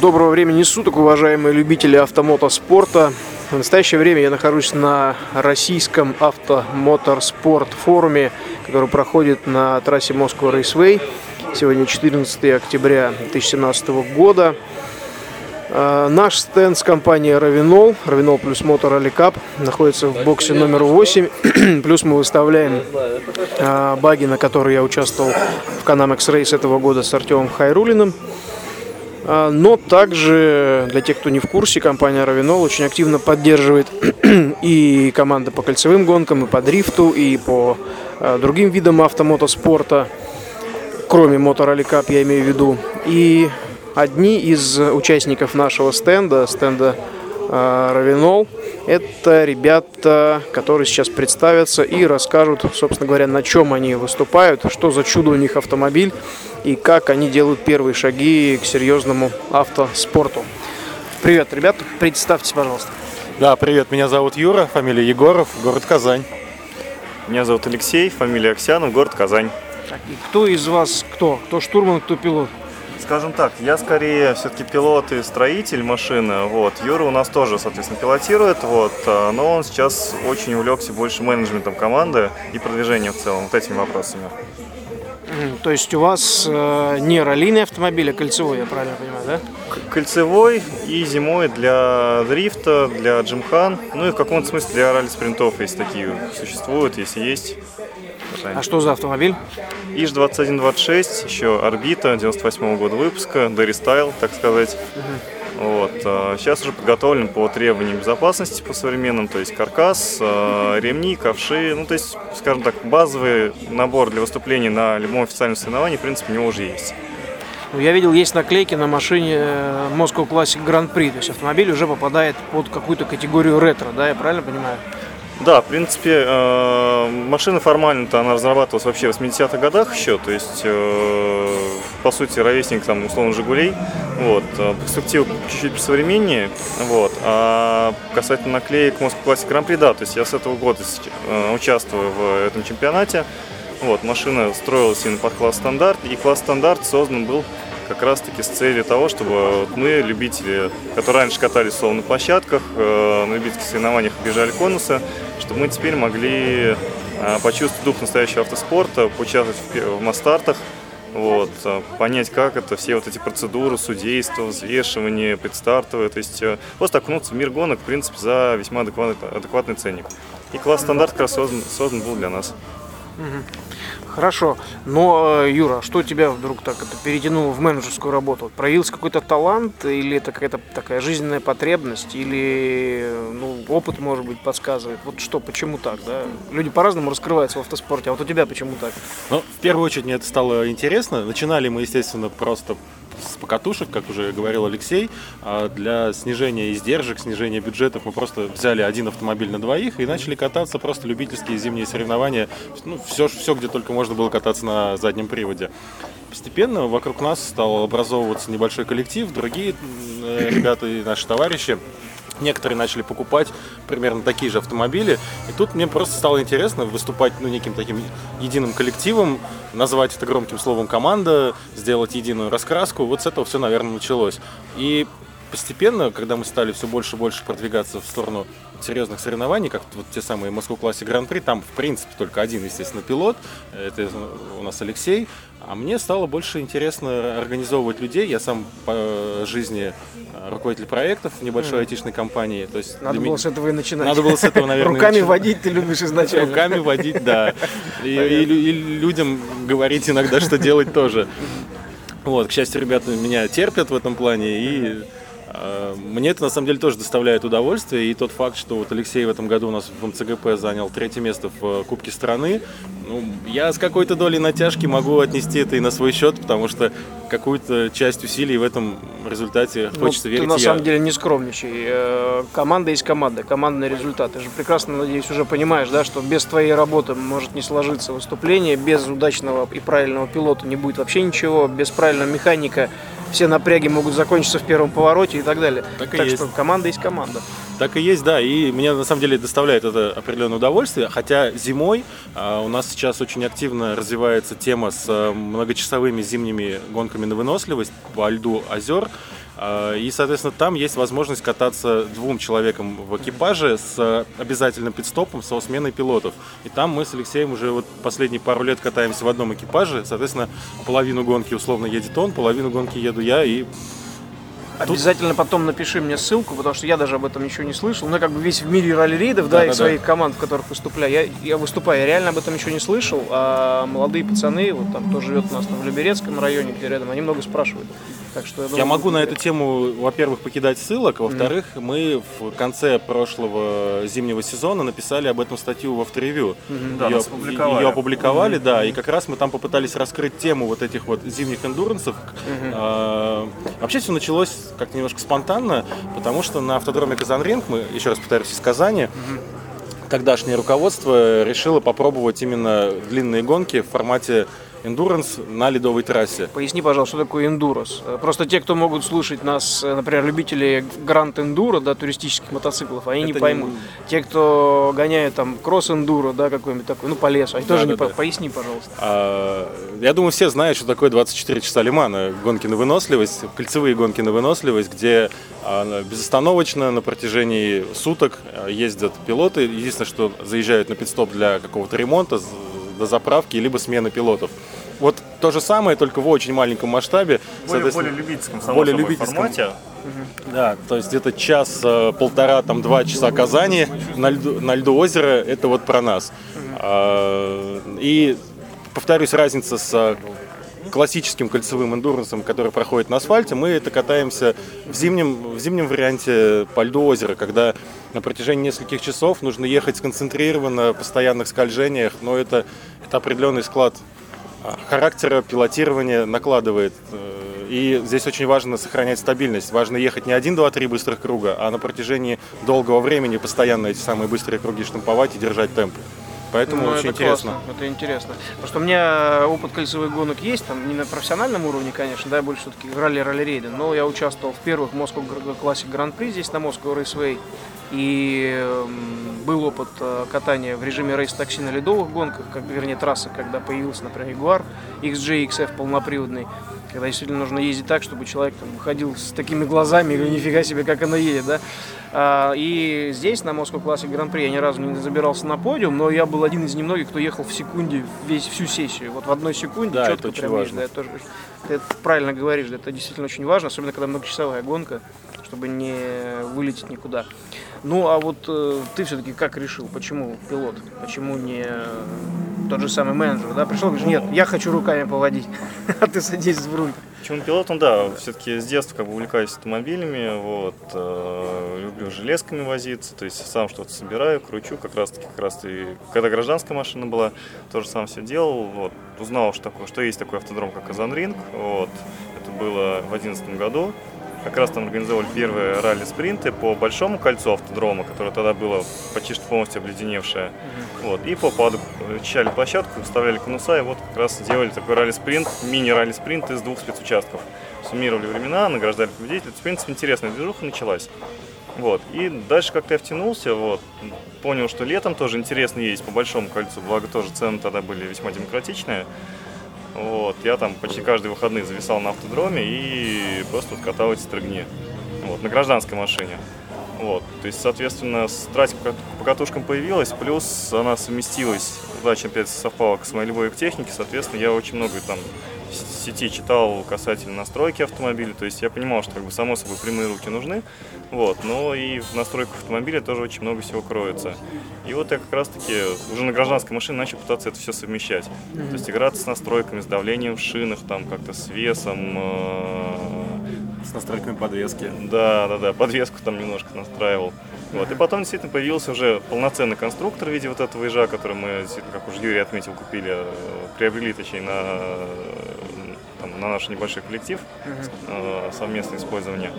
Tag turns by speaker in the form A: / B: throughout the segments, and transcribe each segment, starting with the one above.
A: Доброго времени суток, уважаемые любители автомотоспорта. В настоящее время я нахожусь на российском автомоторспорт форуме, который проходит на трассе Москва Рейсвей. Сегодня 14 октября 2017 года. А, наш стенд с компанией Равинол, Равинол плюс Мотор Аликап, находится в боксе номер 8. плюс мы выставляем а, баги, на которые я участвовал в Канамекс Рейс этого года с Артемом Хайрулиным. А, но также, для тех, кто не в курсе, компания Равинол очень активно поддерживает и команды по кольцевым гонкам, и по дрифту, и по а, другим видам автомотоспорта, кроме Motor я имею в виду. И одни из участников нашего стенда, стенда а, Равинол. Это ребята, которые сейчас представятся и расскажут, собственно говоря, на чем они выступают, что за чудо у них автомобиль и как они делают первые шаги к серьезному автоспорту. Привет, ребят, представьтесь, пожалуйста.
B: Да, привет, меня зовут Юра, фамилия Егоров, город Казань.
C: Меня зовут Алексей, фамилия Аксянов, город Казань.
A: Так, и кто из вас кто? Кто штурман, кто пилот?
C: Скажем так, я скорее все-таки пилот и строитель машины. Вот. Юра у нас тоже, соответственно, пилотирует, вот, а, но он сейчас очень увлекся больше менеджментом команды и продвижением в целом, вот этими вопросами.
A: То есть у вас э, не раллийный автомобиль, а кольцевой, я правильно понимаю, да?
C: Кольцевой и зимой для дрифта, для джимхан, ну и в каком-то смысле для ралли-спринтов, если такие существуют, если есть.
A: А что за автомобиль?
C: ИЖ 2126, еще орбита 98 года выпуска, Дерри Стайл, так сказать. Вот. Сейчас уже подготовлен по требованиям безопасности по современным, то есть каркас, а, ремни, ковши, ну то есть, скажем так, базовый набор для выступления на любом официальном соревновании, в принципе, у него уже есть.
A: Ну, я видел, есть наклейки на машине э, Moscow Classic Grand Prix, то есть автомобиль уже попадает под какую-то категорию ретро, да, я правильно понимаю?
C: Да, в принципе, э, машина формально-то она разрабатывалась вообще в 80-х годах еще, то есть, э, по сути, ровесник там, условно, «Жигулей». Вот. Э, перспектива чуть-чуть посовременнее. Вот. А касательно наклеек Classic Grand Prix, да, то есть я с этого года участвую в этом чемпионате. Вот, машина строилась именно под класс стандарт, и класс стандарт создан был как раз-таки с целью того, чтобы мы, любители, которые раньше катались словно на площадках, на любительских соревнованиях бежали конусы, чтобы мы теперь могли а, почувствовать дух настоящего автоспорта, поучаствовать в мастартах, вот, а, понять, как это, все вот эти процедуры, судейство, взвешивание, предстартовые, то есть э, просто окунуться в мир гонок, в принципе, за весьма адекватный, адекватный ценник. И класс стандарт как раз создан, создан был для нас.
A: Хорошо. Но, э, Юра, что тебя вдруг так это перетянуло в менеджерскую работу? Проявился какой-то талант или это какая-то такая жизненная потребность или ну, опыт, может быть, подсказывает? Вот что, почему так, да? Люди по-разному раскрываются в автоспорте, а вот у тебя почему так?
B: Ну, в первую очередь мне это стало интересно. Начинали мы, естественно, просто с покатушек, как уже говорил Алексей. А для снижения издержек, снижения бюджетов мы просто взяли один автомобиль на двоих и начали кататься просто любительские зимние соревнования. Ну, все, все, где только можно было кататься на заднем приводе. Постепенно вокруг нас стал образовываться небольшой коллектив, другие э, ребята и наши товарищи Некоторые начали покупать примерно такие же автомобили. И тут мне просто стало интересно выступать ну, неким таким единым коллективом, назвать это громким словом команда, сделать единую раскраску. Вот с этого все, наверное, началось. И постепенно, когда мы стали все больше и больше продвигаться в сторону серьезных соревнований, как вот те самые Москву классе Гран-при, там, в принципе, только один, естественно, пилот, это у нас Алексей, а мне стало больше интересно организовывать людей. Я сам по жизни э, руководитель проектов в небольшой айтишной компании. То есть
A: Надо было меня... с этого и начинать.
B: Надо было с этого, наверное,
A: Руками начинать. водить ты любишь изначально.
B: Руками водить, да. И, и, и людям говорить иногда, что делать тоже. Вот, к счастью, ребята меня терпят в этом плане и мне это на самом деле тоже доставляет удовольствие, и тот факт, что вот Алексей в этом году у нас в МЦГП занял третье место в э, Кубке страны, ну, я с какой-то долей натяжки могу отнести это и на свой счет, потому что какую-то часть усилий в этом результате ну, хочется верить.
A: Ты на я. самом деле не скромничай. Э, команда есть команда, командный результат. Ты же прекрасно, надеюсь, уже понимаешь, да, что без твоей работы может не сложиться выступление, без удачного и правильного пилота не будет вообще ничего, без правильного механика все напряги могут закончиться в первом повороте и так далее. Так, так что команда есть команда.
B: Так и есть, да. И мне на самом деле доставляет это определенное удовольствие. Хотя зимой а, у нас сейчас очень активно развивается тема с а, многочасовыми зимними гонками на выносливость по льду озер. А, и, соответственно, там есть возможность кататься двум человекам в экипаже с обязательным пидстопом, со сменой пилотов. И там мы с Алексеем уже вот последние пару лет катаемся в одном экипаже. Соответственно, половину гонки условно едет он, половину гонки еду я. И
A: Обязательно потом напиши мне ссылку, потому что я даже об этом ничего не слышал. Ну, я как бы весь в мире ралли-рейдов, да,
B: Да,
A: и
B: да,
A: своих команд, в которых выступляю. Я, я выступаю, я реально об этом ничего не слышал. А молодые пацаны, вот там, кто живет у нас там, в Люберецком районе, где рядом, они много спрашивают. Так что я,
B: Я
A: думаю,
B: могу на эту тему, во-первых, покидать ссылок, а во-вторых, мы в конце прошлого зимнего сезона написали об этом статью в авторевью.
C: Да,
B: ее,
C: нас опубликовали.
B: ее опубликовали, да, и как раз мы там попытались раскрыть тему вот этих вот зимних эндурансов. А, Вообще все началось как-то немножко спонтанно, потому что на автодроме Казанринг, мы, еще раз повторюсь, из Казани, тогдашнее руководство решило попробовать именно длинные гонки в формате эндуранс на ледовой трассе.
A: Поясни, пожалуйста, что такое эндурос. Э, Просто те, кто могут слушать нас, э, например, любители гранд эндуро, да, туристических мотоциклов, они не
B: Это не-
A: поймут. Те, кто гоняет там кросс эндуро, да, какой-нибудь такой, ну, по лесу, они
B: Да,
A: тоже
B: да,
A: не по-
B: да.
A: Поясни, пожалуйста.
B: А, Я думаю, все знают, что такое 24 часа Лимана. Гонки на выносливость, кольцевые гонки на выносливость, где а, безостановочно на протяжении суток а, ездят пилоты. Единственное, что заезжают на пидстоп для какого-то ремонта, до заправки, либо смены пилотов. Вот то же самое, только в очень маленьком масштабе.
C: Более, более любительском, само
B: более
C: собой,
B: любительском.
C: формате.
B: Да, то есть где-то час, э, полтора, там два часа Казани на льду, на льду озера, это вот про нас. А, И повторюсь, разница с э, классическим кольцевым эндурансом, который проходит на асфальте, мы это катаемся в зимнем, в зимнем варианте по льду озера, когда на протяжении нескольких часов нужно ехать сконцентрированно, в постоянных скольжениях, но это, это определенный склад характера пилотирования накладывает. Э, И здесь очень важно сохранять стабильность. Важно ехать не один, два, три быстрых круга, а на протяжении долгого времени постоянно эти самые быстрые круги штамповать и держать темп. Поэтому
A: Ну,
B: очень
A: это
B: интересно.
A: классно, это интересно. Потому что у меня опыт кольцевых гонок есть, там не на профессиональном уровне, конечно, да, больше все-таки ралли ралли рейды, но я участвовал в первых Moscow Classic Grand Prix здесь на Moscow Raceway. И был опыт э, катания в режиме рейс-такси на ледовых гонках, как, вернее, трассы, когда появился, например, Jaguar XJ XF полноприводный, когда действительно нужно ездить так, чтобы человек там, выходил с такими глазами, и нифига себе, как она едет, да. А, и здесь, на Classic Grand Prix, я ни разу не забирался на подиум, но я был один из немногих, кто ехал в секунде весь, всю сессию. Вот в одной секунде
B: Да,
A: четко
B: это очень
A: прям
B: важно.
A: есть, да, тоже, ты это правильно говоришь, да, это действительно очень важно, особенно когда многочасовая гонка, чтобы не вылететь никуда. Ну, а вот э, ты все-таки как решил, почему пилот, почему не э, тот же самый менеджер, да, пришел, говоришь, нет, я хочу руками поводить, а ты садись в руль.
C: Почему пилотом, да, все-таки с детства как бы увлекаюсь автомобилями, вот, э, люблю железками возиться, то есть сам что-то собираю, кручу, как раз таки, как раз и когда гражданская машина была, тоже сам все делал, вот, узнал, что такое, что есть такой автодром, как Казанринг, вот, это было в 2011 году, как раз там организовали первые ралли-спринты по большому кольцу автодрома, которое тогда было почти что полностью обледеневшее. Вот. И по паду очищали площадку, вставляли конуса, и вот как раз сделали такой ралли-спринт, мини-ралли-спринт из двух спецучастков. Суммировали времена, награждали победителей. В принципе, интересная движуха началась. Вот. И дальше как-то я втянулся, вот, понял, что летом тоже интересно ездить по большому кольцу, благо тоже цены тогда были весьма демократичные. Вот, я там почти каждые выходные зависал на автодроме и просто вот катал эти строгни. Вот, на гражданской машине. Вот, то есть, соответственно, с трассе по катушкам появилась, плюс она совместилась, удачно опять совпала с моей любовью к технике, соответственно, я очень много там в сети читал касательно настройки автомобиля, то есть я понимал, что как бы само собой прямые руки нужны, вот, но и в настройках автомобиля тоже очень много всего кроется. И вот я как раз таки уже на гражданской машине начал пытаться это все совмещать. То есть играться с настройками, с давлением в шинах, там как-то с весом, э,
B: С настройками подвески.
C: да, да, да, подвеску там немножко настраивал. Вот. И потом действительно появился уже полноценный конструктор в виде вот этого ежа, который мы, как уже Юрий отметил, купили, э, приобрели, точнее, на, э, там, на наш небольшой коллектив, э, совместное использование.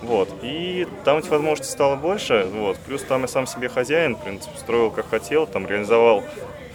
C: Вот. И там этих возможностей стало больше. Вот. Плюс там я сам себе хозяин, в принципе, строил как хотел, там реализовал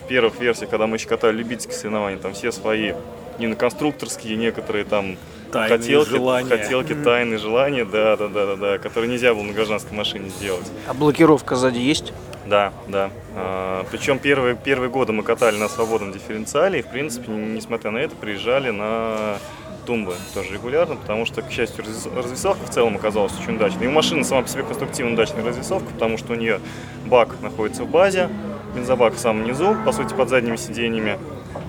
C: в первых версиях, когда мы еще катали любительские соревнования, там все свои именно конструкторские, некоторые там
B: Тайные
C: хотелки,
B: желания.
C: хотелки, тайны, желания, да, да, да, да, да, которые нельзя было на гражданской машине сделать.
A: А блокировка сзади есть?
C: Да, да. А, причем первые, первые годы мы катали на свободном дифференциале, и, в принципе, несмотря на это, приезжали на тумбы тоже регулярно, потому что, к счастью, развес- развесовка в целом оказалась очень удачной. И у машины сама по себе конструктивно удачная развесовка, потому что у нее бак находится в базе, бензобак в самом низу, по сути, под задними сиденьями.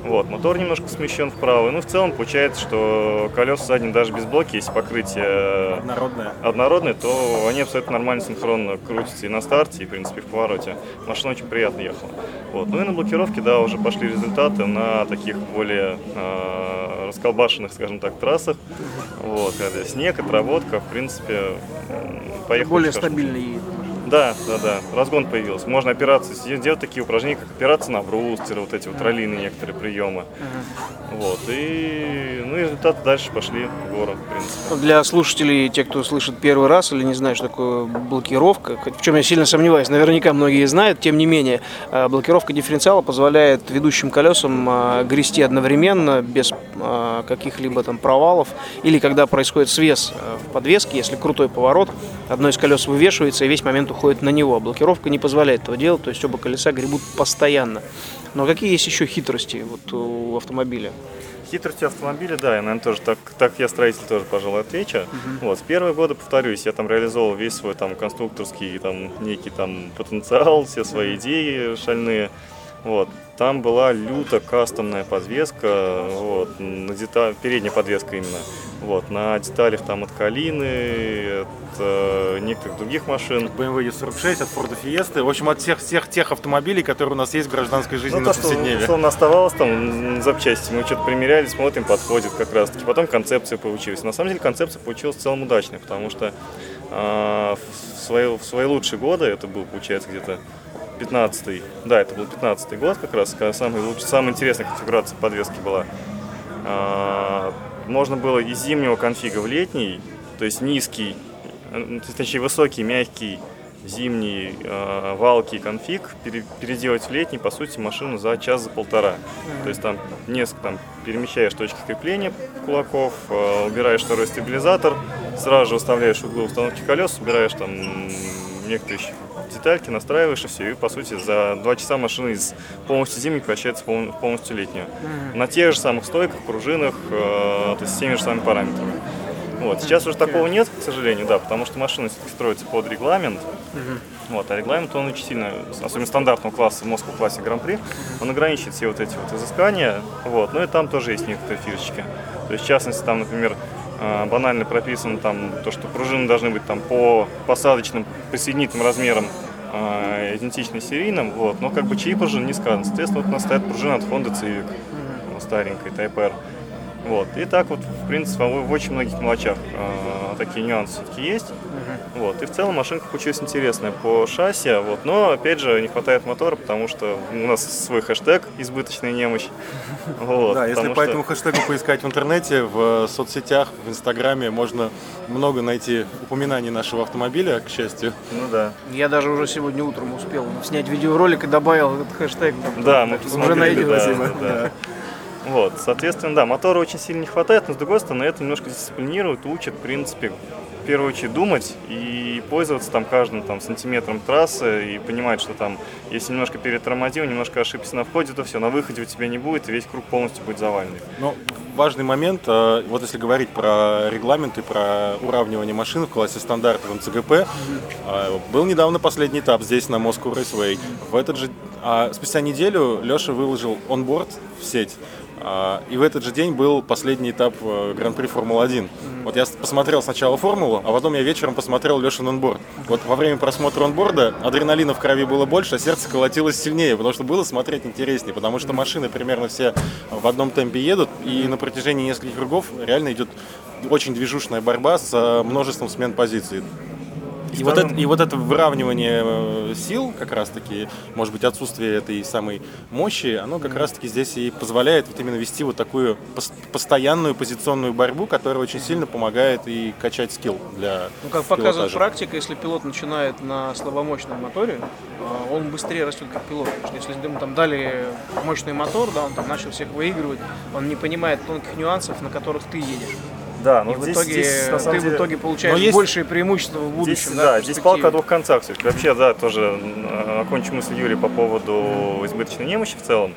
C: Вот, мотор немножко смещен вправо. Ну, в целом, получается, что колеса задние даже без блоки, если покрытие
B: Однородная.
C: однородные, то они абсолютно нормально синхронно крутятся и на старте, и, в принципе, в повороте. Машина очень приятно ехала. Вот. Ну и на блокировке, да, уже пошли результаты на таких более э, расколбашенных, скажем так, трассах. Вот, когда снег, отработка, в принципе, м, поехал.
A: Более едет.
C: Да, да, да. Разгон появился. Можно опираться, делать такие упражнения, как опираться на брустер, вот эти вот раллийные некоторые приемы. Вот. И, ну, и результаты дальше пошли в гору, в принципе.
A: Ну, Для слушателей, те, кто слышит первый раз или не знает, что такое блокировка, в чем я сильно сомневаюсь, наверняка многие знают, тем не менее, э, блокировка дифференциала позволяет ведущим колесам э, грести одновременно, без э, каких-либо там провалов, или когда происходит свес в подвеске, если крутой поворот, одно из колес вывешивается и весь момент уходит на него. Блокировка не позволяет этого делать, то есть оба колеса гребут постоянно. Но какие есть еще хитрости вот у автомобиля?
C: Хитрости автомобиля, да, я, наверное, тоже так, так я строитель тоже, пожалуй, отвечу. Вот, с первые годы, повторюсь, я там реализовал весь свой там конструкторский там некий там потенциал, все свои идеи шальные. Вот. Там была люто кастомная подвеска, вот, на деталь, передняя подвеска именно, вот, на деталях там от Калины, от э, некоторых других машин.
B: BMW E46, от Ford Fiesta. В общем, от всех, всех тех автомобилей, которые у нас есть в гражданской жизни
C: Ну,
B: на
C: то, что
B: повседневе.
C: условно оставалось там запчасти, мы что-то примеряли, смотрим, подходит как раз таки. Потом концепция получилась. На самом деле концепция получилась в целом удачной, потому что а, в, свои, в свои лучшие годы, это был, получается, где-то 15-й, да, это был 15-й год как раз, когда самый лучший, самая интересная конфигурация подвески была. А, можно было из зимнего конфига в летний, то есть низкий, э, точнее высокий, мягкий, зимний, э, валкий конфиг пере- переделать в летний, по сути, машину за час, за полтора. То есть там несколько, там, перемещаешь точки крепления кулаков, э, убираешь второй стабилизатор, сразу же выставляешь углы установки колес, убираешь там некоторые детальки, настраиваешь и все. И, по сути, за два часа машина из полностью зимней превращается в пол- в полностью летнюю. На тех же самых стойках, пружинах, э, то есть с теми же самыми параметрами. Вот. Сейчас уже такого нет, к сожалению, да, потому что машина все-таки строится под регламент. Вот, а регламент, он очень сильно, особенно стандартного класса, в Москву классе Гран-при, он ограничивает все вот эти вот изыскания. Вот. Ну и там тоже есть некоторые фишечки. То есть, в частности, там, например, э, банально прописано там то, что пружины должны быть там по посадочным присоединительным размерам э, идентичны серийным, вот, но как бы чьи пружины не сказано. Соответственно, вот у нас стоят пружины от Honda Civic, ну, старенькой, Type R. Вот. И так вот, в принципе, в, в очень многих мелочах э, такие нюансы все-таки есть. Вот. И в целом машинка получилась интересная по шасси, вот. но, опять же, не хватает мотора, потому что у нас свой хэштег «избыточная немощь». Вот,
B: Да, если по
C: что-
B: этому хэштегу поискать в интернете, в э, соцсетях, в Инстаграме можно много найти упоминаний нашего автомобиля, к счастью.
C: Ну да.
A: Я даже уже сегодня утром успел снять видеоролик и добавил этот хэштег. там.
C: Да, мы
A: Уже
C: посмотрели,
A: найдется.
C: да, да, да. Вот, соответственно, да, мотора очень сильно не хватает, но с другой стороны это немножко дисциплинирует, учит, в принципе, в первую очередь думать и пользоваться там каждым там сантиметром трассы и понимать, что там, если немножко перетормозил, немножко ошибся на входе, то все, на выходе у тебя не будет, и весь круг полностью будет заваленный.
B: Но важный момент, э, вот если говорить про регламент и про уравнивание машин в классе стандарт в МЦГП, э, был недавно последний этап здесь на Moscow Raceway. В этот же, а спустя неделю Леша выложил онборд в сеть. А, И в этот же день был последний этап э, Гран-при Формулы-1. Вот я посмотрел сначала формулу, а потом я вечером посмотрел Лешин онборд. Вот во время просмотра онборда адреналина в крови было больше, а сердце колотилось сильнее, потому что было смотреть интереснее, потому что машины примерно все в одном темпе едут, и на протяжении нескольких кругов реально идет очень движушная борьба с множеством смен позиций. И вот, это, и вот это выравнивание э, сил, как раз-таки, может быть, отсутствие этой самой мощи, оно как раз-таки здесь и позволяет вот именно вести вот такую пос- постоянную позиционную борьбу, которая очень сильно помогает и качать скилл для
A: Ну, как показывает
B: пилотажа.
A: практика, если пилот начинает на слабомощном моторе, а, он быстрее растет как пилот. Потому что если ему там дали мощный мотор, да, он там начал всех выигрывать, он не понимает тонких нюансов, на которых ты едешь.
C: Да,
A: И
C: но
A: в
C: здесь,
A: итоге
C: здесь, на самом
A: ты
C: деле,
A: в итоге получаешь
B: Но есть-
A: большие преимущества в будущем.
C: Здесь,
A: да,
C: да,
A: в
C: здесь палка о двух концах. Вообще, да, тоже окончу мысль Юрия по поводу избыточной немощи в целом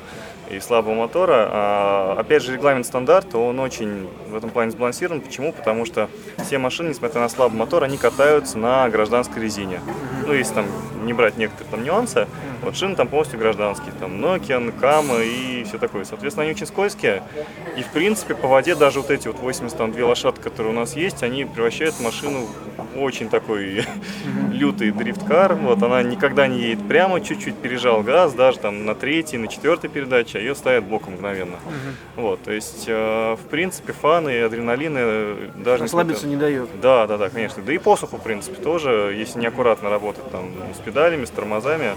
C: и слабого мотора. А, опять же, регламент стандарта, он очень в этом плане сбалансирован. Почему? Потому что все машины, несмотря на слабый мотор, они катаются на гражданской резине. Ну, если там не брать некоторые там нюансы, вот шины там полностью гражданские, там Nokian, Kama и все такое. Соответственно, они очень скользкие. И, в принципе, по воде даже вот эти вот 82 лошадки, которые у нас есть, они превращают машину в очень такой лютый дрифткар. Вот она никогда не едет прямо, чуть-чуть пережал газ, даже там на третьей, на четвертой передаче, а ее ставят боком мгновенно. Вот, то есть, э, в принципе, фаны и адреналины даже...
A: Расслабиться
C: несмотря-
A: не дает.
C: да, да, да, конечно. Да и посуху, в принципе, тоже, если неаккуратно работать там с педалями, с тормозами,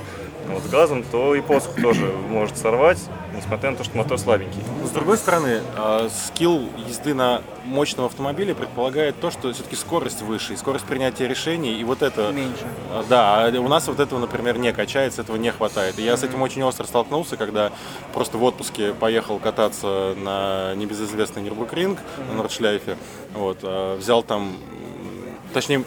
C: вот, с газом, то и посух тоже может сорвать, несмотря на то, что мотор слабенький.
B: С другой стороны, э, скилл езды на мощном автомобиле предполагает то, что все-таки скорость выше, и скорость принятия решений, и вот это...
A: Меньше.
B: А, Да, а у нас вот этого, например, не качается, этого не хватает. И я с этим очень остро столкнулся, когда просто в отпуске поехал кататься на небезызвестный Нюрбургринг на Нордшляйфе. Вот, а, взял там, точнее,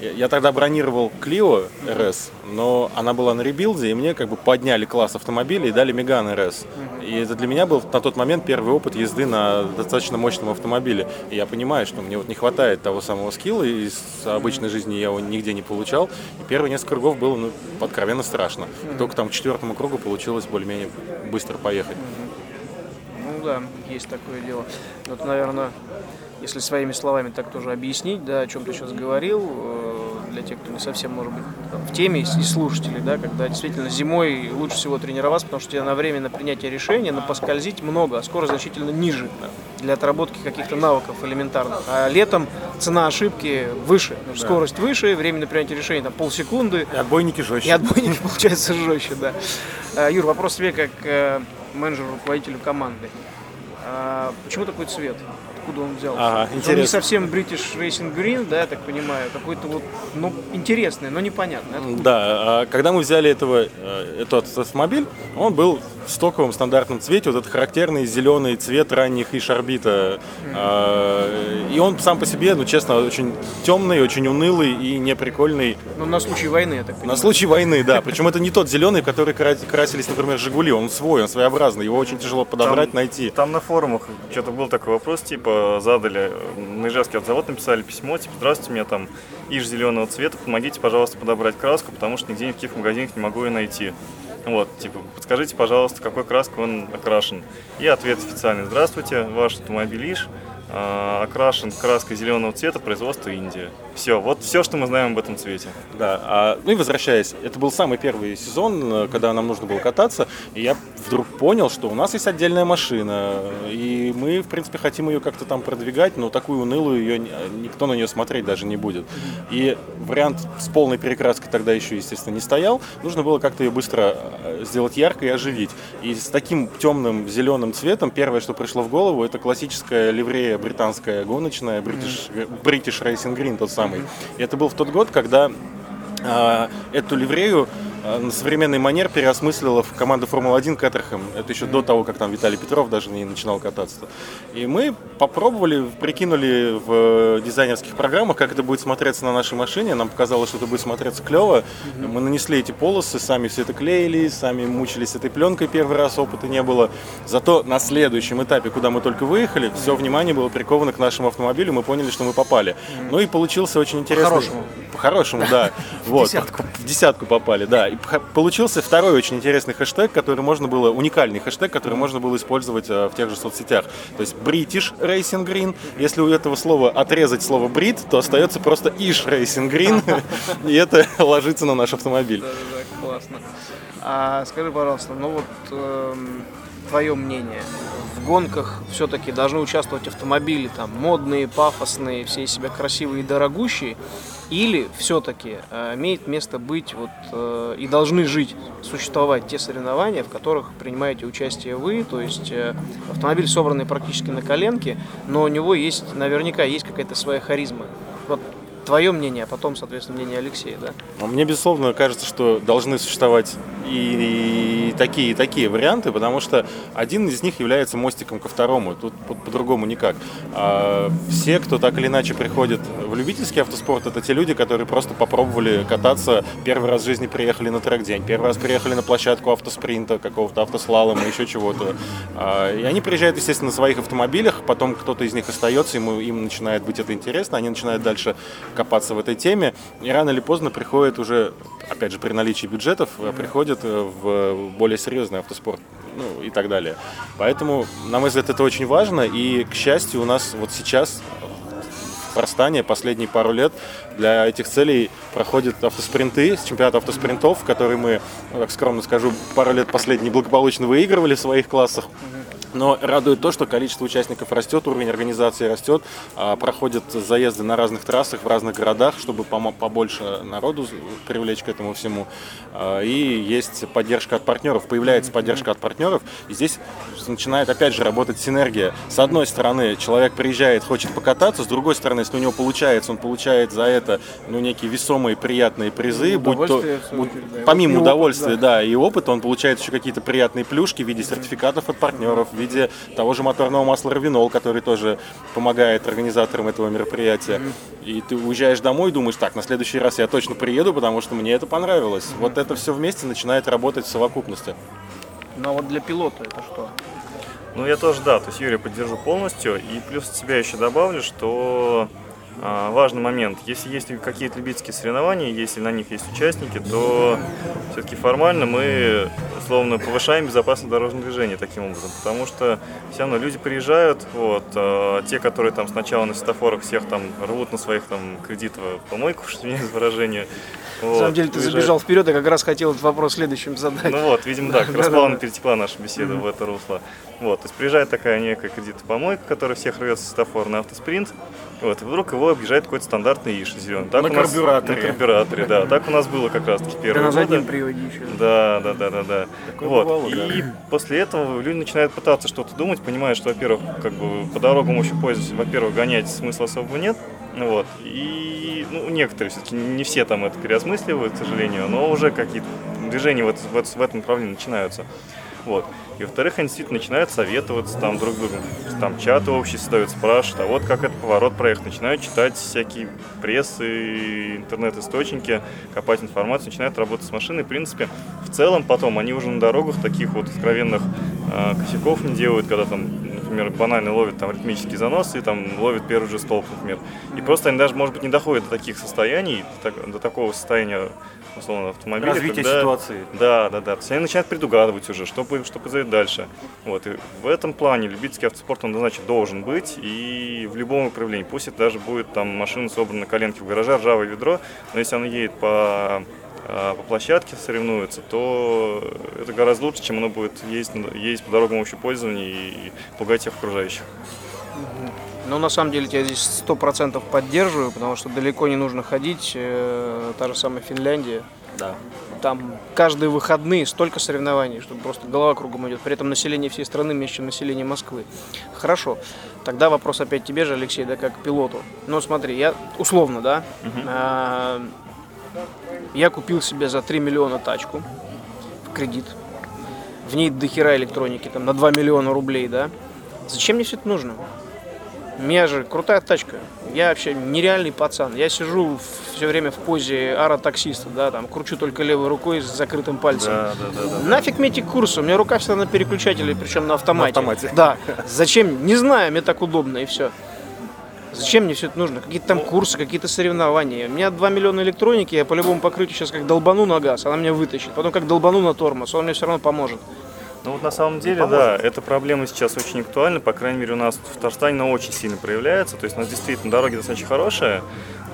B: я тогда бронировал Clio RS, но она была на rebuild е, и мне как бы подняли класс автомобиля и дали Megane RS. И это для меня был на тот момент первый опыт езды на достаточно мощном автомобиле. И я понимаю, что мне вот не хватает того самого скилла, и из обычной жизни я его нигде не получал. И первые несколько кругов было ну, откровенно страшно. Только там к четвертому кругу получилось более-менее быстро поехать.
A: Ну да, есть такое дело. Вот, наверное, если своими словами так тоже объяснить, да, о чем ты сейчас говорил, э, для тех, кто не совсем, может быть, там, в теме, и слушателей, да, когда действительно зимой лучше всего тренироваться, потому что тебе на время на принятие решения, на поскользить много, а скорость значительно ниже для отработки каких-то навыков элементарных. А летом цена ошибки выше, что скорость выше, время на принятие решения там полсекунды,
B: И отбойники жестче.
A: и отбойник получается жестче, да. А, Юр, вопрос тебе как э, менеджеру, руководителю команды. А, Почему такой цвет? Откуда он взялся?
B: Ага,
A: Он не
B: интересно.
A: совсем British Racing Green, да, я так понимаю, какой-то вот, ну, интересный, но непонятный. Откуда?
B: Да, а когда мы взяли этого, э, этот автомобиль, он был в стоковом стандартном цвете, вот этот характерный зеленый цвет ранних Иш-орбита. А, И он сам по себе, ну честно, очень темный, очень унылый и неприкольный.
A: Ну, на случай войны, я так
B: На
A: понимаю.
B: случай войны, да. Причем это не тот зеленый, в который кра- красились, например, Жигули. Он свой, он своеобразный. Его очень тяжело подобрать, найти.
C: Там на форумах что-то был такой вопрос, типа, задали, на Ижевский автозавод написали письмо, типа, здравствуйте, у меня там иж зеленого цвета, помогите, пожалуйста, подобрать краску, потому что нигде никаких магазинах не могу ее найти. Вот, типа, подскажите, пожалуйста, какой краской он окрашен. И ответ официальный, здравствуйте, ваш автомобиль иж а, окрашен краской зеленого цвета производства Индия. Все, вот все, что мы знаем об этом цвете.
B: Да, а, ну и возвращаясь, это был самый первый сезон, э, когда нам нужно было кататься, и я вдруг понял, что у нас есть отдельная машина, и мы, в принципе, хотим ее как-то там продвигать, но такую унылую ее никто на нее смотреть даже не будет. И вариант с полной перекраской тогда еще, естественно, не стоял, нужно было как-то ее быстро э, сделать яркой и оживить. И с таким темным зеленым цветом первое, что пришло в голову, это классическая ливрея британская гоночная, British, British Racing Green тот самый. И это был в тот год, когда а, эту ливрею на современный манер переосмыслила в команду Формулы-1 Кэтерхэм. Это еще до того, как там Виталий Петров даже не начинал кататься. И мы попробовали, прикинули в э, дизайнерских программах, как это будет смотреться на нашей машине. Нам показалось, что это будет смотреться клево. Мы нанесли эти полосы, сами все это клеили, сами мучились этой пленкой первый раз, опыта не было. Зато на следующем этапе, куда мы только выехали, все внимание было приковано к нашему автомобилю, мы поняли, что мы попали. Ну и получился очень интересный...
A: По-хорошему.
B: По-хорошему, да. Вот.
A: десятку.
B: В десятку попали, да. Получился второй очень интересный хэштег, который можно было, уникальный хэштег, который можно было использовать э, в тех же соцсетях. То есть British Racing Green. Если у этого слова отрезать слово Brit, то остается просто Ish Racing Green. И это ложится на наш автомобиль.
A: Да-да-да, классно. А скажи, пожалуйста, ну вот эм, твое мнение. В гонках все-таки должны участвовать автомобили там модные, пафосные, все из себя красивые и дорогущие, или все-таки имеет место быть вот э, и должны жить, существовать те соревнования, в которых принимаете участие вы, то есть э, автомобиль собранный практически на коленке, но у него есть, наверняка есть какая-то своя харизма. Вот твое мнение, а потом, соответственно, мнение Алексея, да?
B: Но Мне, безусловно, кажется, что должны существовать и, и такие, и такие варианты, потому что один из них является мостиком ко второму. Тут по- по-другому никак. А все, кто так или иначе приходит в любительский автоспорт, это те люди, которые просто попробовали кататься, первый раз в жизни приехали на трек-день, первый раз приехали на площадку автоспринта, какого-то автослалома, еще чего-то. А, И они приезжают, естественно, на своих автомобилях, потом кто-то из них остается, ему, им начинает быть это интересно, они начинают дальше копаться в этой теме, и рано или поздно приходит уже, опять же, при наличии бюджетов, э, приходит э, в более серьезный автоспорт ну, и так далее. Поэтому, на мой взгляд, это очень важно, и, к счастью, у нас вот сейчас в Форстане последние пару лет для этих целей проходят автоспринты, чемпионат автоспринтов, которые мы, ну, так скромно скажу, пару лет последние благополучно выигрывали в своих классах. Но радует то, что количество участников растет, уровень организации растет, а, проходят заезды на разных трассах в разных городах, чтобы побольше народу привлечь к этому всему. А, И есть поддержка от партнеров, появляется поддержка от партнеров, и здесь начинает опять же работать синергия. С одной стороны, человек приезжает, хочет покататься, с другой стороны, если у него получается, он получает за это ну, некие весомые приятные призы, будь то, будь-.
A: И
B: помимо
A: опыт,
B: удовольствия,
A: да.
B: да, и опыт, он получает еще какие-то приятные плюшки в виде сертификатов от партнеров, в виде того же моторного масла Равинол, который тоже помогает организаторам этого мероприятия. И ты уезжаешь домой и думаешь, так, на следующий раз я точно приеду, потому что мне это понравилось. Вот это все вместе начинает работать в совокупности.
A: Но вот для пилота это что?
C: Ну, я тоже, да, то есть Юрия поддержу полностью. И плюс от себя еще добавлю, что а, важный момент. Если есть какие-то любительские соревнования, если на них есть участники, то все-таки формально мы условно повышаем безопасность дорожного движения таким образом. Потому что все равно люди приезжают, вот, а, те, которые там сначала на светофорах всех там рвут на своих там кредитов помойку, что меня выражение.
A: На самом деле ты забежал вперед, я как раз хотел этот вопрос следующим задать.
C: Ну вот, видимо, да, как раз плавно перетекла наша беседа в это русло. Вот, то есть приезжает такая некая кредитопомойка, которая всех рвет с светофора на автоспринт, вот, и вдруг его объезжает какой-то стандартный иш зеленый. Так
B: На
C: у нас-
B: карбюраторе.
C: На карбюраторе, да. Так у нас было как раз таки
A: Да на заднем приводе еще.
C: Да, да, да, да, да.
B: Такое
C: Вот.
B: бывало,
C: и после этого люди начинают пытаться что-то думать, понимая, что, во-первых, как бы по дорогам общей пользоваться, во-первых, гонять смысла особого нет. Вот. И ну, некоторые все-таки не все там это переосмысливают, к сожалению, но уже какие-то движения в, это- в это- в этом направлении начинаются. Вот. И во-вторых, они действительно начинают советоваться там друг с другом. Там чаты общие создают, спрашивают, а вот как этот поворот проехать. Начинают читать всякие прессы, интернет-источники, копать информацию, начинают работать с машиной. В принципе, в целом потом они уже на дорогах таких вот откровенных э, косяков не делают, когда там, например, банально ловят там ритмический занос и там ловят первый же столб, например. И просто они даже, может быть, не доходят до таких состояний, до такого состояния, условно, автомобиля.
B: Развитие
C: когда-
B: ситуации.
C: да, да, да. Они начинают предугадывать уже, что, что произойдет дальше. Вот. И в этом плане любительский автоспорт, он, значит, должен быть. И в любом управлении. Пусть это даже будет там машина собрана на коленке в гараже, ржавое ведро, но если оно едет по а, по площадке соревнуется, то это гораздо лучше, чем оно будет ездить, ездить по дорогам общего пользования и пугать всех окружающих.
A: Ну, на самом деле, я здесь сто процентов поддерживаю, потому что далеко не нужно ходить. Э, Та же самая Финляндия.
B: Да.
A: Там каждые выходные столько соревнований, что просто голова кругом идет. При этом население всей страны меньше, чем население Москвы. Хорошо. Тогда вопрос опять тебе же, Алексей, да, как пилоту. Ну, смотри, я условно, да, а, я купил себе за 3 миллиона тачку в кредит. В ней дохера электроники, там, на 2 миллиона рублей, да. Зачем мне все это нужно? Меня же крутая тачка. Я вообще нереальный пацан. Я сижу все время в позе ара-таксиста, да, там, кручу только левой рукой с закрытым пальцем.
C: Да, да, да, да.
A: Нафиг мне эти курсы? У меня рука всегда на переключателе, причем на автомате.
B: На автомате.
A: Да. Зачем? Не знаю, мне так удобно и все. Зачем мне все это нужно? Какие-то там курсы, какие-то соревнования. У меня 2 миллиона электроники, я по любому покрытию сейчас как долбану на газ, она меня вытащит. Потом как долбану на тормоз, он мне все равно поможет.
C: Ну вот на самом деле, да, эта проблема сейчас очень актуальна, по крайней мере у нас в Татарстане она очень сильно проявляется, то есть у нас действительно дороги достаточно хорошие,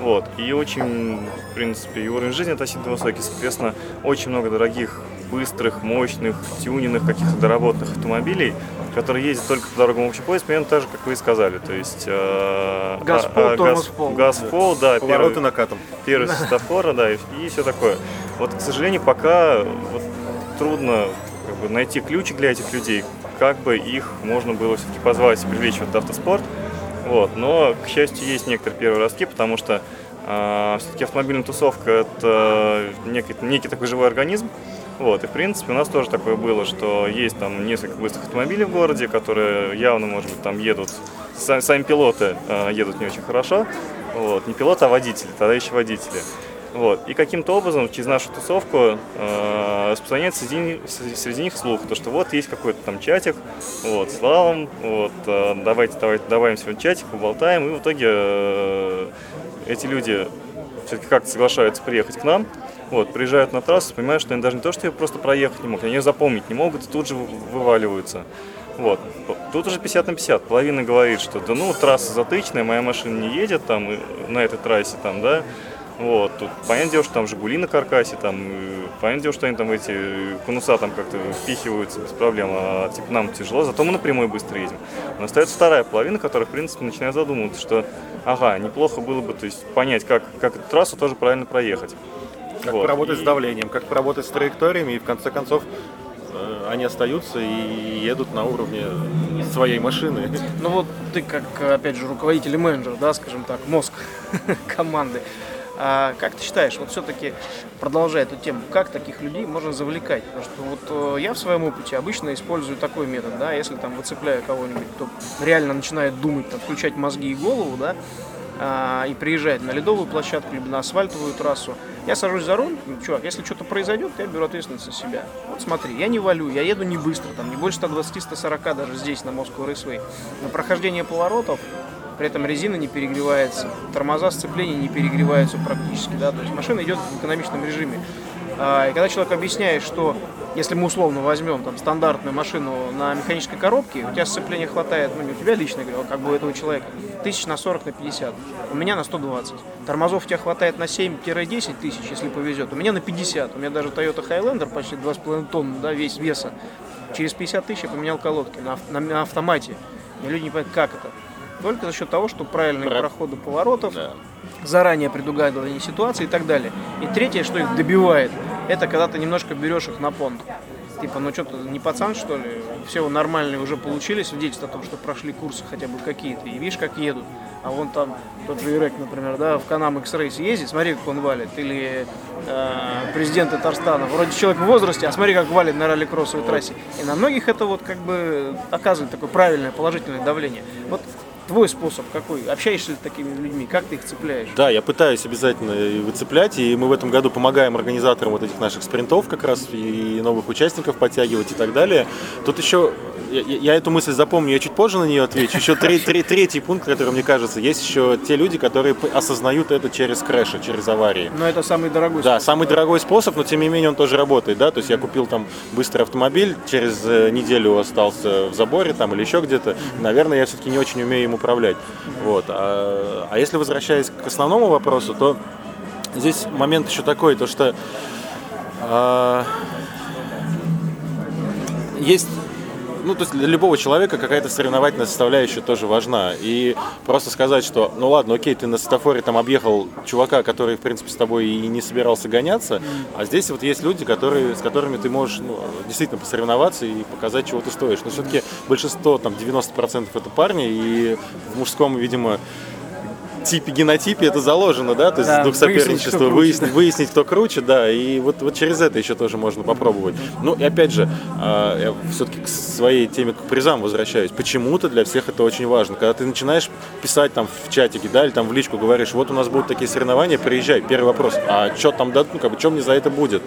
C: вот, и очень, в принципе, и уровень жизни относительно высокий, соответственно, очень много дорогих, быстрых, мощных, тюненных, каких-то доработанных автомобилей, которые ездят только по дорогам общего поезда, примерно так же, как вы и сказали, то есть... э,
A: Газ в
C: а- а, газ-
A: в пол.
C: Да,
B: Повороты
C: первый-
B: накатом.
C: первый светофора, да, и, все такое. Вот, к сожалению, пока вот, трудно бы, найти ключик для этих людей, как бы их можно было все-таки позвать и привлечь в этот автоспорт. Вот. Но, к счастью, есть некоторые первые ростки, потому что все-таки автомобильная тусовка это некий, некий такой живой организм. Вот, и в принципе у нас тоже такое было, что есть там несколько быстрых автомобилей в городе, которые явно, может быть, там едут, сами, сами пилоты э, едут не очень хорошо, вот, не пилоты, а водители, тогда еще водители. Вот. И каким-то образом через нашу тусовку э, распространяется среди, среди них слух, то что вот есть какой-то там чатик, вот, с валом, вот, э, давайте, давайте, добавим сегодня чатик, поболтаем, и в итоге э, эти люди все-таки как-то соглашаются приехать к нам, вот, приезжают на трассу, понимают, что они даже не то, что просто проехать не могут, они ее запомнить не могут и тут же вываливаются. Вот. Тут уже 50 на 50. Половина говорит, что да ну, трасса затычная, моя машина не едет там на этой трассе, там, да, вот, тут понятное дело, что там Жигули на каркасе, там, понятное дело, что они там эти конуса там как-то впихиваются без проблем, а типа нам тяжело, зато мы напрямую быстро едем. Но остается вторая половина, которая, в принципе, начинает задумываться, что, ага, неплохо было бы, то есть, понять, как, как эту трассу тоже правильно проехать.
B: Как вот. поработать и... с давлением, как поработать с траекториями, и в конце концов э, они остаются и едут на уровне своей машины.
A: Ну вот ты как, опять же, руководитель и менеджер, да, скажем так, мозг команды. А как ты считаешь, вот все-таки, продолжая эту тему, как таких людей можно завлекать? Потому что вот э, я в своем опыте обычно использую такой метод, да, если там выцепляю кого-нибудь, кто реально начинает думать, там, включать мозги и голову, да, а, и приезжает на ледовую площадку, либо на асфальтовую трассу, я сажусь за руль, чувак, если что-то произойдет, я беру ответственность за себя. Вот смотри, я не валю, я еду не быстро, там не больше 120-140 даже здесь, на Moscow Raceway. На прохождение поворотов при этом резина не перегревается, тормоза сцепления не перегреваются практически, да, то есть машина идет в экономичном режиме. А, и когда человек объясняет, что если мы условно возьмем там стандартную машину на механической коробке, у тебя сцепления хватает, ну не у тебя лично, а как бы у этого человека, тысяч на 40 на 50, у меня на 120. Тормозов у тебя хватает на 7-10 тысяч, если повезет, у меня на 50. У меня даже Toyota Highlander почти 2,5 тонн, да, весь веса. Через 50 тысяч я поменял колодки на, на, на автомате. И люди не понимают, как это. Только за счет того, что правильные Про... проходы поворотов, да. заранее предугадывание ситуации и так далее. И третье, что их добивает, это когда ты немножко берешь их на понт. Типа, ну что ты не пацан, что ли? Все нормальные уже получили свидетельство о том, что прошли курсы хотя бы какие-то. И видишь, как едут. А вон там тот же Ирек, например, да, в Канам X-Race ездит, смотри, как он валит. Или э, президент Татарстана. Вроде человек в возрасте, а смотри, как валит на ралли-кроссовой трассе. И на многих это вот как бы оказывает такое правильное, положительное давление. Вот твой способ какой? Общаешься с такими людьми? Как ты их цепляешь?
B: Да, я пытаюсь обязательно выцеплять, и мы в этом году помогаем организаторам вот этих наших спринтов как раз, и новых участников подтягивать и так далее. Тут еще я, я эту мысль запомню, я чуть позже на нее отвечу. Еще три, три, третий пункт, который мне кажется, есть еще те люди, которые осознают это через крэши, через аварии.
A: Но это самый дорогой
B: да, способ. Да, самый дорогой способ, но тем не менее он тоже работает, да, то есть я купил там быстрый автомобиль, через э, неделю остался в заборе там или еще где-то, наверное, я все-таки не очень умею им управлять. Вот. А, а если возвращаясь к основному вопросу, то здесь момент еще такой, то что э, есть ну, то есть для любого человека какая-то соревновательная составляющая тоже важна. И просто сказать, что, ну ладно, окей, ты на светофоре там объехал чувака, который, в принципе, с тобой и не собирался гоняться, а здесь вот есть люди, которые, с которыми ты можешь ну, действительно посоревноваться и показать, чего ты стоишь. Но все-таки большинство, там, 90% это парни, и в мужском, видимо, типе, генотипе это заложено, да, то есть да, дух соперничества, выяснить, выяснить, выяснить, кто круче, да, и вот, вот через это еще тоже можно попробовать. Ну, и опять же, а, я все-таки к своей теме, к призам возвращаюсь. Почему-то для всех это очень важно. Когда ты начинаешь писать там в чатике, да, или там в личку говоришь, вот у нас будут такие соревнования, приезжай. Первый вопрос, а что там дадут, ну, как бы, что мне за это будет?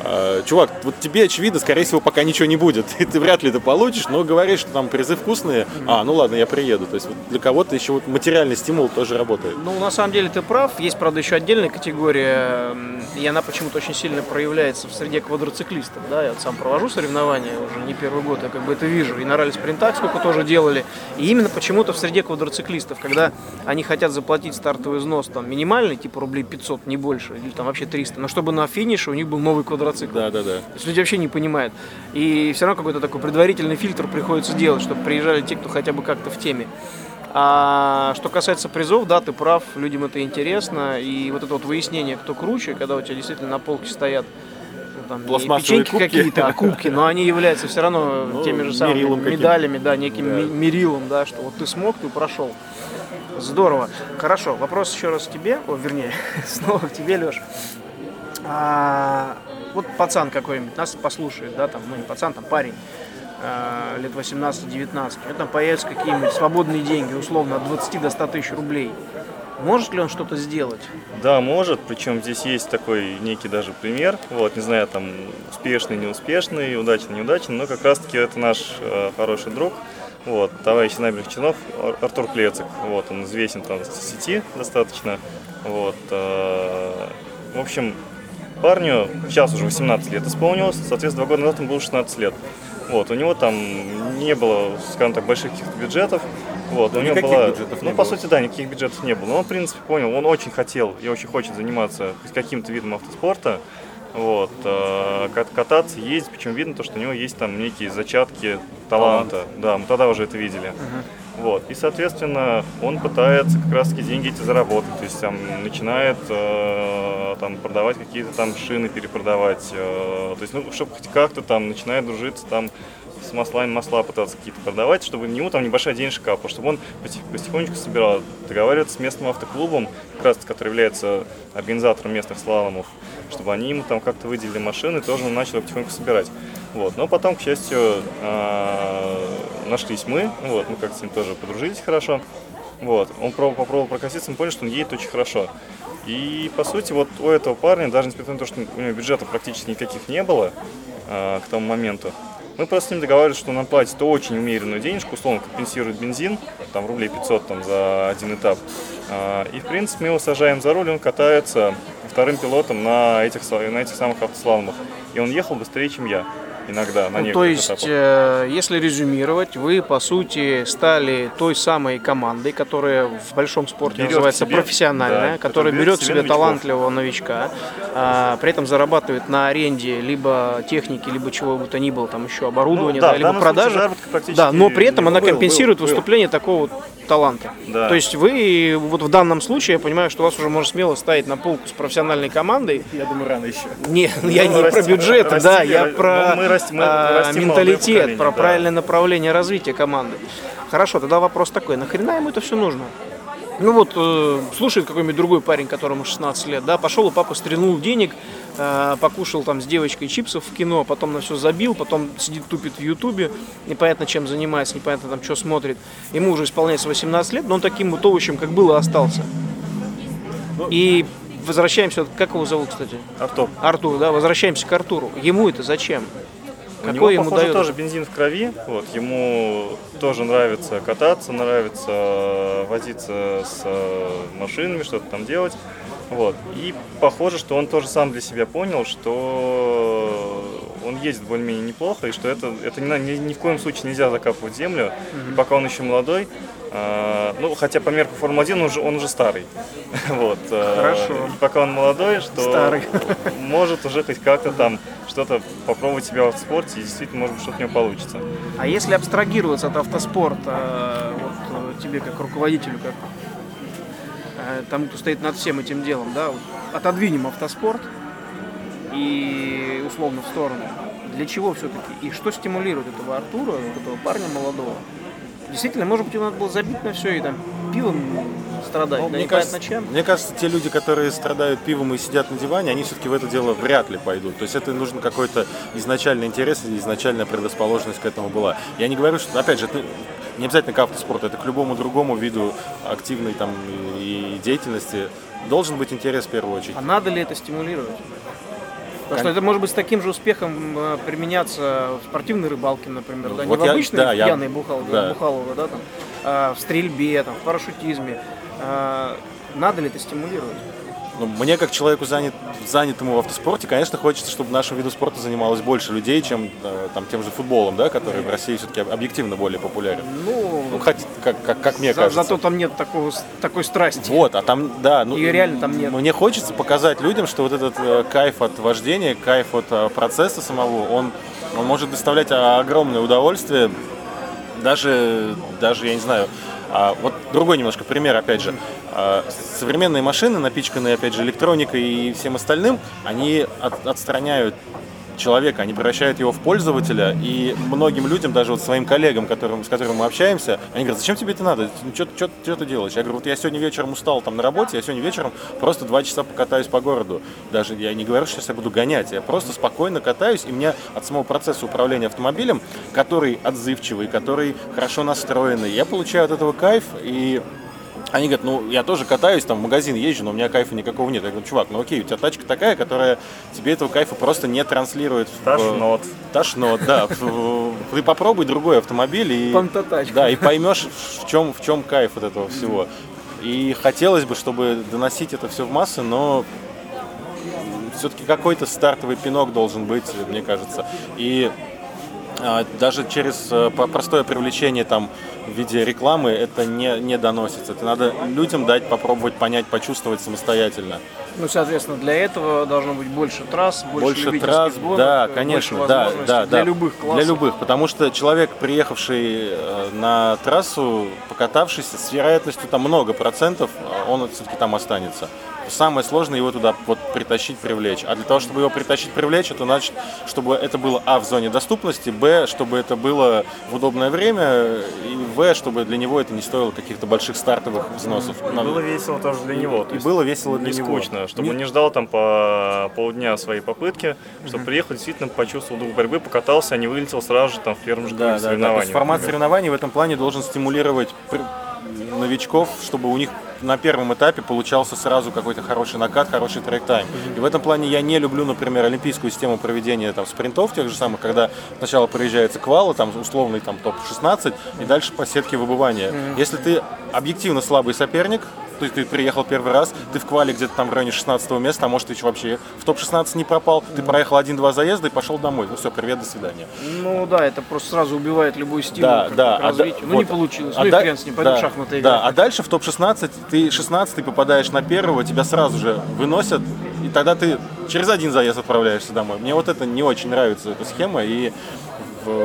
B: А, чувак, вот тебе очевидно, скорее всего, пока ничего не будет. И ты вряд ли это получишь, но говоришь, что там призы вкусные, а, ну ладно, я приеду. То есть вот для кого-то еще вот материальный стимул тоже работает.
A: Ну, на самом деле ты прав. Есть, правда, еще отдельная категория, и она почему-то очень сильно проявляется в среде квадроциклистов. Да? Я вот сам провожу соревнования уже не первый год, я как бы это вижу. И на ралли-спринтах сколько тоже делали. И именно почему-то в среде квадроциклистов, когда они хотят заплатить стартовый взнос там минимальный, типа рублей 500, не больше, или там вообще 300, но чтобы на финише у них был новый квадроцикл.
B: Да, да, да.
A: То есть люди вообще не понимают. И все равно какой-то такой предварительный фильтр приходится делать, чтобы приезжали те, кто хотя бы как-то в теме. А что касается призов, да, ты прав, людям это интересно. И вот это вот выяснение, кто круче, когда у тебя действительно на полке стоят ну, там, не печеньки какие-то, а кубки, но они являются все равно ну, теми же самыми медалями, да, неким да. мерилом, да, что вот ты смог, ты прошел. Здорово. Хорошо, вопрос еще раз к тебе, о, вернее, снова к тебе, Леш. А, вот пацан какой-нибудь нас послушает, да, там, ну не пацан, там парень, лет 18-19, у него там появятся какие-нибудь свободные деньги, условно, от 20 до 100 тысяч рублей. Может ли он что-то сделать?
C: Да, может, причем здесь есть такой некий даже пример, вот, не знаю, там, успешный, неуспешный, удачный, неудачный, но как раз-таки это наш э, хороший друг, вот, товарищ набережных чинов Ар- Артур Клецик, вот, он известен там в сети достаточно, вот, э, в общем, парню сейчас уже 18 лет исполнилось, соответственно, два года назад ему было 16 лет. Вот, у него там не было, скажем так, больших каких-то бюджетов. Вот, у него была,
B: бюджетов
C: ну, по
B: было.
C: сути, да, никаких бюджетов не было. Но он, в принципе, понял, он очень хотел и очень хочет заниматься каким-то видом автоспорта. Вот, э, кат- кататься, ездить, причем видно то, что у него есть там некие зачатки таланта. Да, мы тогда уже это видели. Вот. И, соответственно, он пытается как раз таки деньги эти заработать. То есть там начинает э, там, продавать какие-то там шины, перепродавать. э, то есть, ну, чтобы хоть как-то там начинает дружиться там с маслами масла пытаться какие-то продавать, чтобы у него там небольшая денежка капала, чтобы он потих- потихонечку собирал, договариваться с местным автоклубом, как раз который является организатором местных слаломов, чтобы они ему там как-то выделили машины, тоже он начал потихоньку собирать. Вот. Но потом, к счастью, э, нашлись мы, вот, мы как-то с ним тоже подружились хорошо. Вот. Он пробовал, попробовал прокатиться, мы поняли, что он едет очень хорошо. И, по сути, вот у этого парня, даже несмотря на то, что у него бюджета практически никаких не было э, к тому моменту, мы просто с ним договаривались, что он нам платит очень умеренную денежку, условно компенсирует бензин, там рублей 500 там, за один этап. А, И, в принципе, мы его сажаем за руль, он катается вторым пилотом на этих, на этих самых автослаломах. И он ехал быстрее, чем я иногда на
A: Ну, то есть,
C: этапах.
A: э, если резюмировать, вы, по сути, стали той самой командой, которая в большом спорте
C: Берет
A: называется
C: себе,
A: профессиональная,
C: да,
A: которая
C: берет себе новичков.
A: талантливого новичка, а, при этом зарабатывает на аренде либо техники, либо чего бы то ни было, там еще оборудование,
C: Ну, да,
A: да, либо продажи. Да, но при этом она
C: было.
A: компенсирует
C: Был, был.
A: выступление такого вот таланта.
C: Да.
A: То есть вы вот в данном случае, я понимаю, что вас уже можно смело ставить на полку с профессиональной командой.
B: Я думаю, рано еще.
A: Не, я
C: Ну,
A: не про бюджеты,
C: расти-
A: да, я про
C: ну, мы
A: а,
C: молодое
A: менталитет, про
C: да.
A: правильное направление развития команды. Хорошо, тогда вопрос такой, нахрена ему это все нужно? Ну вот, э, слушает какой-нибудь другой парень, которому 16 лет, да, пошел и папа стрельнул денег, э, покушал там с девочкой чипсов в кино, потом на все забил, потом сидит тупит в ютубе, непонятно чем занимается, непонятно там что смотрит. Ему уже исполняется 18 лет, но он таким вот овощем, как был, и остался. И возвращаемся, как его зовут, кстати?
C: Артур.
A: Артур, да, возвращаемся к Артуру. Ему это зачем? Какой
C: него,
A: ему
C: похоже,
A: дает?
C: тоже бензин в крови. Вот, ему тоже нравится кататься, нравится возиться с э, машинами, что-то там делать. Вот. И похоже, что он тоже сам для себя понял, что он ездит более-менее неплохо, и что это, это ни, ни, ни в коем случае нельзя закапывать землю. И пока он еще молодой, ну, хотя по меркам Формулы-1 он уже, он уже старый. вот, э,
A: Хорошо.
C: и пока он молодой, что
A: Старый.
C: может уже хоть как-то там что-то попробовать себя в спорте, и действительно, может быть, что-то у него получится.
A: А если абстрагироваться от автоспорта, вот э, тебе как руководителю, как э, тому, кто стоит над всем этим делом, да, отодвинем автоспорт и условно в сторону. Для чего все-таки? И что стимулирует этого Артура, этого парня молодого? Действительно, может быть, ему надо было забить на все и там пивом страдать,
B: Ну,
A: да
B: мне, кажется,
A: чем.
B: мне кажется, те люди, которые страдают пивом и сидят на диване, они все-таки в это дело вряд ли пойдут. То есть это нужен какой-то изначальный интерес и изначальная предрасположенность к этому была. Я не говорю, что, опять же, это не обязательно к автоспорту, это к любому другому виду активной там и деятельности должен быть интерес в первую очередь.
A: А надо ли это стимулировать? Потому что это может быть с таким же успехом э, применяться в спортивной рыбалке, например, да, не
B: Вот
A: в
B: я-
A: обычной
B: да, я-
A: пьяной бухал,
B: да.
A: бухалово, да, там, а в стрельбе, там, в парашютизме. А, надо ли это стимулировать?
B: Ну, мне, как человеку, занят, занятому в автоспорте, конечно, хочется, чтобы нашим виду спорта занималось больше людей, чем э, там, тем же футболом, да, который в России все-таки объективно более популярен.
A: Ну,
B: Ну, хоть, как, как, как мне
A: за-
B: кажется.
A: зато там нет такого, такой страсти.
B: Вот, а там, да, ну,
A: Её реально там нет.
B: Мне хочется показать людям, что вот этот э, кайф от вождения, кайф от э, процесса самого, он, он может доставлять а, огромное удовольствие, даже, даже, я не знаю, а, вот другой немножко пример, опять же. А, современные машины, напичканные, опять же, электроникой и всем остальным, они от- отстраняют человека, они превращают его в пользователя, и многим людям, даже вот своим коллегам, которым, с которыми мы общаемся, они говорят, зачем тебе это надо, ну, что, ты делаешь? Я говорю, вот я сегодня вечером устал там на работе, я сегодня вечером просто два часа покатаюсь по городу. Даже я не говорю, что сейчас я буду гонять, я просто спокойно катаюсь, и мне от самого процесса управления автомобилем, который отзывчивый, который хорошо настроенный, я получаю от этого кайф, и они говорят, ну, я тоже катаюсь, там, в магазин езжу, но у меня кайфа никакого нет. Я говорю, чувак, ну окей, у тебя тачка такая, которая тебе этого кайфа просто не транслирует. В,
C: Тошнот.
B: Тошнот, да. Ты попробуй другой автомобиль и... Да, и поймешь, в чем, в чем кайф от этого всего. И хотелось бы, чтобы доносить это все в массы, но все-таки какой-то стартовый пинок должен быть, мне кажется. И а, даже через э, простое привлечение там в виде рекламы это не, не доносится. Это надо людям дать попробовать понять, почувствовать самостоятельно.
A: Ну, соответственно, для этого должно быть больше трасс, больше,
B: больше трасс,
A: гонок,
B: да, конечно, да, да,
A: для
B: да,
A: любых классов.
B: Для любых, потому что человек, приехавший э, на трассу, покатавшийся, с вероятностью там много процентов, э, он все-таки там останется самое сложное его туда вот притащить, привлечь. А для того, чтобы его притащить, привлечь, это значит, чтобы это было А в зоне доступности, Б, чтобы это было в удобное время, и В, чтобы для него это не стоило каких-то больших стартовых взносов.
C: И было весело тоже для него.
B: И было весело для
C: не
B: него.
C: скучно, чтобы не... он не ждал там по полдня своей попытки, чтобы приехал, действительно почувствовал дух борьбы, покатался, а не вылетел сразу же там в первом же
B: да, да,
C: соревновании.
B: Да, формат соревнований в этом плане должен стимулировать новичков, чтобы у них на первом этапе получался сразу какой-то хороший накат, хороший трек-тайм. И в этом плане я не люблю, например, олимпийскую систему проведения там, спринтов тех же самых, когда сначала проезжается квалы, там условный там, топ-16, и дальше по сетке выбывания. Если ты объективно слабый соперник, то есть ты приехал первый раз, ты в квале где-то там в районе 16 места, а может ты вообще в топ-16 не пропал, ты проехал один-два заезда и пошел домой. Ну все, привет, до свидания.
A: Ну да, это просто сразу убивает любой стимул
B: да, да,
A: к развитию.
B: А,
A: ну
B: вот,
A: не получилось,
B: а
A: ну
B: да,
A: и хрен с ним, пойдем
B: да,
A: шахматы
B: Да,
A: играть.
B: а дальше в топ-16 ты 16 попадаешь на первого, тебя сразу же выносят, и тогда ты через один заезд отправляешься домой. Мне вот это не очень нравится, эта схема, и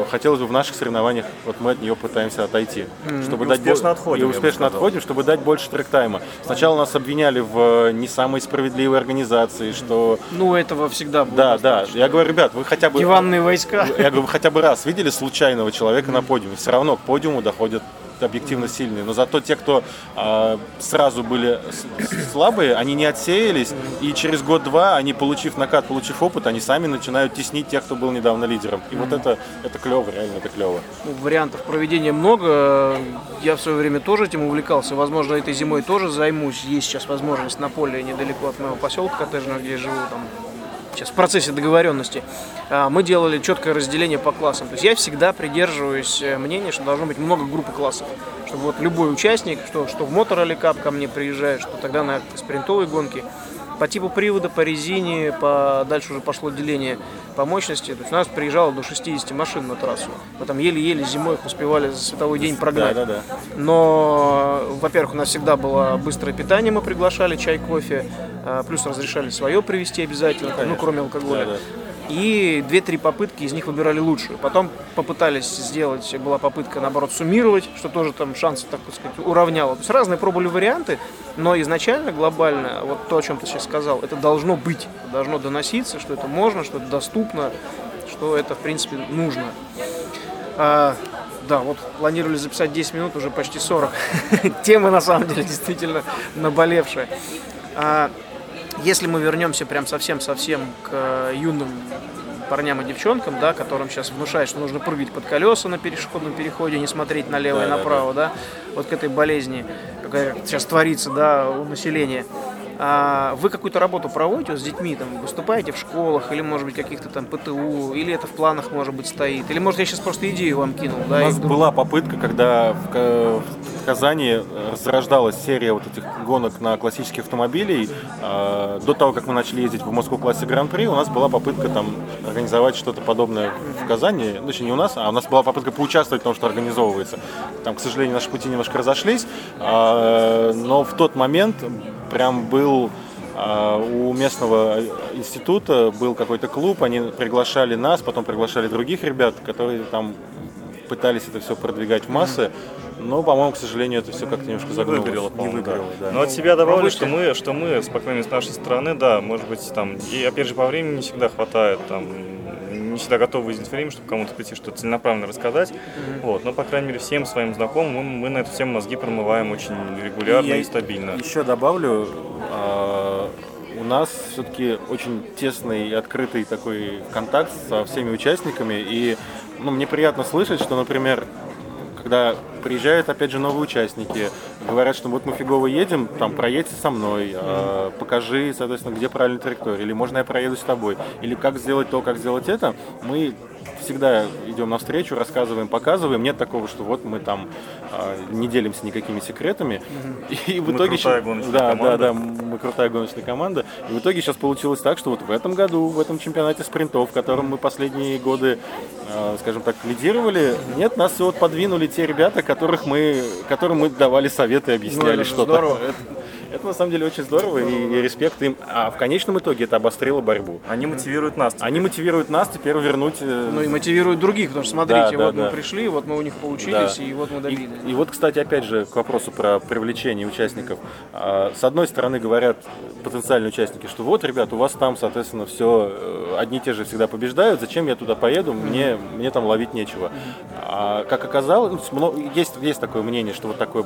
B: хотелось бы в наших соревнованиях, вот мы от нее пытаемся отойти.
C: Mm-hmm.
B: Чтобы
C: и
B: дать
C: успешно отходим.
B: И успешно отходим, чтобы дать больше трек-тайма. Сначала нас обвиняли в не самой справедливой организации, что...
A: Ну, этого всегда было
B: Да, да. Я говорю, ребят, вы хотя бы...
A: Диванные войска.
B: Я говорю, вы хотя бы раз видели случайного человека mm-hmm. на подиуме? Все равно к подиуму доходят объективно сильные, но зато те, кто э, сразу были слабые, они не отсеялись, и через год-два, они, получив накат, получив опыт, они сами начинают теснить тех, кто был недавно лидером. И вот это, это клево, реально это клево.
A: Ну, вариантов проведения много. Я в свое время тоже этим увлекался. Возможно, этой зимой тоже займусь. Есть сейчас возможность на поле недалеко от моего поселка коттеджного, где я живу, там сейчас в процессе договоренности, а, мы делали четкое разделение по классам. То есть я всегда придерживаюсь э, мнения, что должно быть много группы классов. Чтобы вот любой участник, что, что в мотор или кап ко мне приезжает, что тогда на спринтовые гонки, по типу привода, по резине, по... дальше уже пошло деление по мощности. То есть у нас приезжало до 60 машин на трассу. Мы там еле-еле зимой их успевали за световой день прогнать.
B: Да, да, да.
A: Но, во-первых, у нас всегда было быстрое питание, мы приглашали чай, кофе, а, плюс разрешали свое привезти обязательно, ну, ну кроме алкоголя. Да, да и две-три попытки из них выбирали лучшую. Потом попытались сделать, была попытка, наоборот, суммировать, что тоже там шансы, так сказать, уравняло. То есть разные пробовали варианты, но изначально, глобально, вот то, о чем ты сейчас сказал, это должно быть, должно доноситься, что это можно, что это доступно, что это, в принципе, нужно. А, да, вот планировали записать 10 минут, уже почти 40. Тема, на самом деле, действительно наболевшая. А, если мы вернемся прям совсем-совсем к э, юным парням и девчонкам, да, которым сейчас внушают, что нужно прыгать под колеса на пешеходном переходе, не смотреть налево да, и направо, да, да, вот к этой болезни, какая сейчас творится, да, у населения. А вы какую-то работу проводите с детьми, там, выступаете в школах, или, может быть, каких-то там ПТУ, или это в планах, может быть, стоит, или, может, я сейчас просто идею вам кинул, да?
B: У нас была попытка, когда в, в Казани зарождалась серия вот этих гонок на классических автомобилей. А, до того, как мы начали ездить в Москву классе Гран-при, у нас была попытка там организовать что-то подобное в Казани. Ну, точнее, не у нас, а у нас была попытка поучаствовать в том, что организовывается. Там, к сожалению, наши пути немножко разошлись, а, но в тот момент прям был а, у местного института был какой-то клуб, они приглашали нас, потом приглашали других ребят, которые там пытались это все продвигать в массы. Но, по-моему, к сожалению, это все как-то немножко загнулось.
C: Не выгорело, да. да. Но от себя добавлю, что мы, что мы, с, по крайней мере, с нашей стороны, да, может быть, там, и опять же, по времени не всегда хватает, там, не всегда готовы выделить время, чтобы кому-то прийти что-то целенаправленно рассказать. Вот, но, по крайней мере, всем своим знакомым мы, мы на эту тему мозги промываем очень регулярно и,
B: И
C: стабильно.
B: Еще добавлю, а, у нас все-таки очень тесный и открытый такой контакт со всеми участниками. И ну, мне приятно слышать, что, например, когда приезжают, опять же, новые участники, говорят, что вот мы фигово едем, там, проедьте со мной, э, покажи, соответственно, где правильная траектория, или можно я проеду с тобой, или как сделать то, как сделать это, мы всегда идем навстречу, рассказываем, показываем. Нет такого, что вот мы там э, не делимся никакими секретами. И в
C: Мы
B: итоге
C: крутая
B: щас-
C: гоночная
B: да,
C: команда.
B: да, да, мы крутая гоночная команда. И в итоге сейчас получилось так, что вот в этом году, в этом чемпионате спринтов, в котором мы последние годы, э, скажем так, лидировали, нет, нас вот подвинули те ребята, которых мы, которым мы давали советы и
A: Ну,
B: объясняли
A: же
B: что-то.
A: здорово.
B: Это, на самом деле очень здорово и, и респект им. А в конечном итоге это обострило борьбу.
C: Они мотивируют нас.
B: Они мотивируют нас теперь вернуть. э,
A: Ну и мотивирует других, потому что смотрите,
B: Да, да,
A: вот мы
B: да.
A: пришли, вот мы у них поучились,
B: Да.
A: и вот мы
B: И,
A: добились.
B: и вот, кстати, опять же, к вопросу про привлечение участников. А, С одной стороны, говорят потенциальные участники, что вот, ребят, у вас там, соответственно, все одни и те же всегда побеждают, зачем я туда поеду, мне, мне там ловить нечего. А как оказалось, ну, есть, есть такое мнение, что вот такой,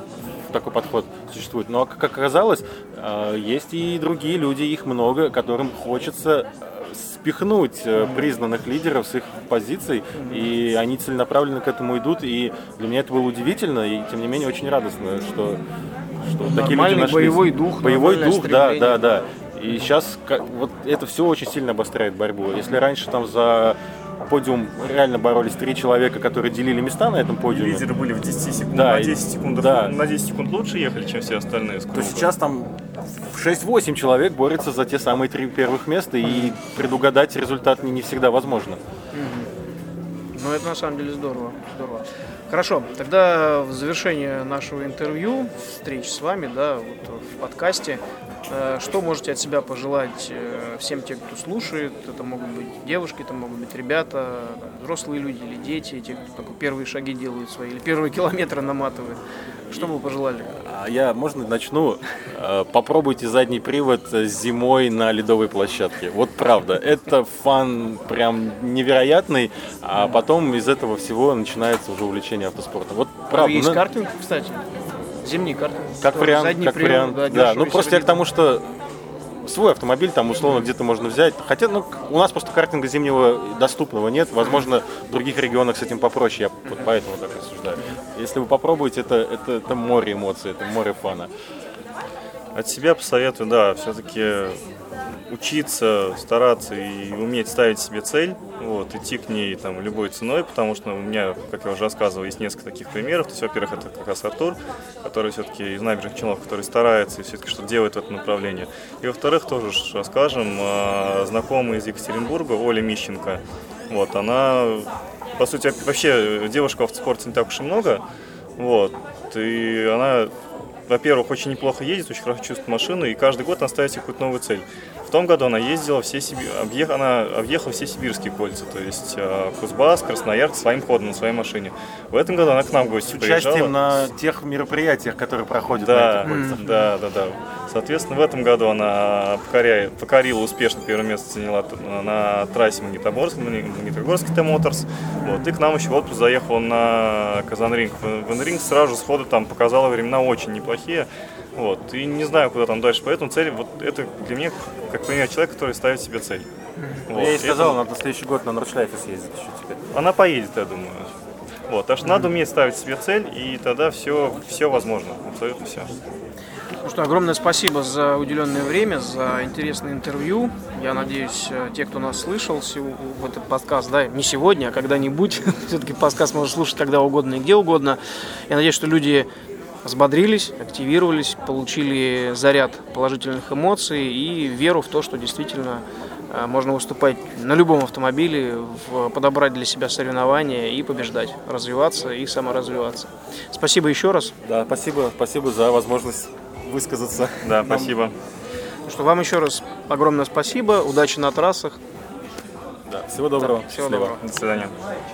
B: такой подход существует, но как оказалось, а, есть и другие люди, их много, которым хочется э, спихнуть э, признанных лидеров с их позиций, и они целенаправленно к этому идут, и для меня это было удивительно, и тем не менее очень радостно, что, что такие люди
A: Нормальный
B: нашлись.
A: боевой дух,
B: Боевой дух, да,
A: стремление.
B: да, да. И сейчас вот это все очень сильно обостряет борьбу. Если раньше там за подиум реально боролись три человека, которые делили места на этом подиуме,
C: Лидеры были в 10 секунд,
B: Да,
C: на
B: и-
C: 10 секунд,
B: да.
C: на 10 секунд лучше ехали, чем все остальные.
B: то сейчас там 6-8 человек борются за те самые три первых места, и предугадать результат не, не всегда возможно.
A: Ну, это на самом деле здорово. здорово. Хорошо, тогда в завершение нашего интервью, встречи с вами, да, вот в подкасте, э, что можете от себя пожелать э, всем тем, кто слушает? Это могут быть девушки, это могут быть ребята, взрослые люди или дети, те, кто только первые шаги делают свои, или первые километры наматывают. Что вы пожелали?
B: А я, можно, начну? Э, Попробуйте задний привод э, зимой на ледовой площадке. Вот правда, это фан прям невероятный, а потом из этого всего начинается уже увлечение автоспортом. Вот правда.
A: Есть
B: ну,
A: картинг, кстати, зимний картинг.
B: Как вариант, как
A: привод,
B: вариант. Да,
A: дешево
B: ну просто я к тому, что свой автомобиль там условно где-то можно взять. Хотя, ну, у нас просто картинга зимнего доступного нет. Возможно, в других регионах с этим попроще. Я вот поэтому так рассуждаю. Если вы попробуете, это, это, это море эмоций, это море фана.
C: От себя посоветую, да, все-таки учиться, стараться и уметь ставить себе цель, вот, идти к ней там любой ценой, потому что у меня, как я уже рассказывал, есть несколько таких примеров. То есть, во-первых, это как раз Артур, который все-таки из набережных Челнов, который старается и все-таки что делает в этом направлении. И во-вторых, тоже расскажем, а, знакомая из Екатеринбурга, Оля Мищенко, вот, она, по сути, вообще девушек в автоспорте не так уж и много, вот, и она во-первых, очень неплохо ездит, очень хорошо чувствует машину, и каждый год она ставит себе какую-то новую цель. В том году она ездила все Сиби... объех... она объехала все сибирские кольца, то есть э, Кузбасс, Красноярск своим ходом на своей машине. В этом году она к нам в гости
B: С участием
C: приезжала.
B: на тех мероприятиях, которые проходят
C: Да,
B: на этих кольцах.
C: да, да, да. Соответственно, в этом году она покоряет, покорила успешно первое место заняла на трассе Магнитогорск, Магнитогорский Т-Моторс. Вот, и к нам еще в отпуск заехала на Казанринг. В Казанринг сразу сходу там показала времена очень неплохие. Вот, и не знаю, куда там дальше. Поэтому цель, вот это для меня как пример человека, который ставит себе цель. Вот,
B: Я ей
C: это-
B: сказал, надо на следующий год на Нордшлайфе съездить еще теперь.
C: она поедет, я думаю. Вот, так что надо уметь ставить себе цель, и тогда все, все возможно, абсолютно все.
A: Ну что, огромное спасибо за уделенное время, за интересное интервью. Я надеюсь, э, те, кто нас слышал в этот подкаст, да, не сегодня, а когда-нибудь, все-таки подкаст можно слушать когда угодно и где угодно. Я надеюсь, что люди взбодрились, активировались, получили заряд положительных эмоций и веру в то, что действительно э, можно выступать на любом автомобиле, подобрать для себя соревнования и побеждать, развиваться и саморазвиваться. Спасибо еще раз.
B: Да, спасибо, спасибо за возможность высказаться.
C: Да,
B: Нам-
C: спасибо.
A: Ну что, вам еще раз огромное спасибо, удачи на трассах.
B: Да, всего доброго.
A: Всего
B: Счастливо.
A: доброго.
C: До свидания.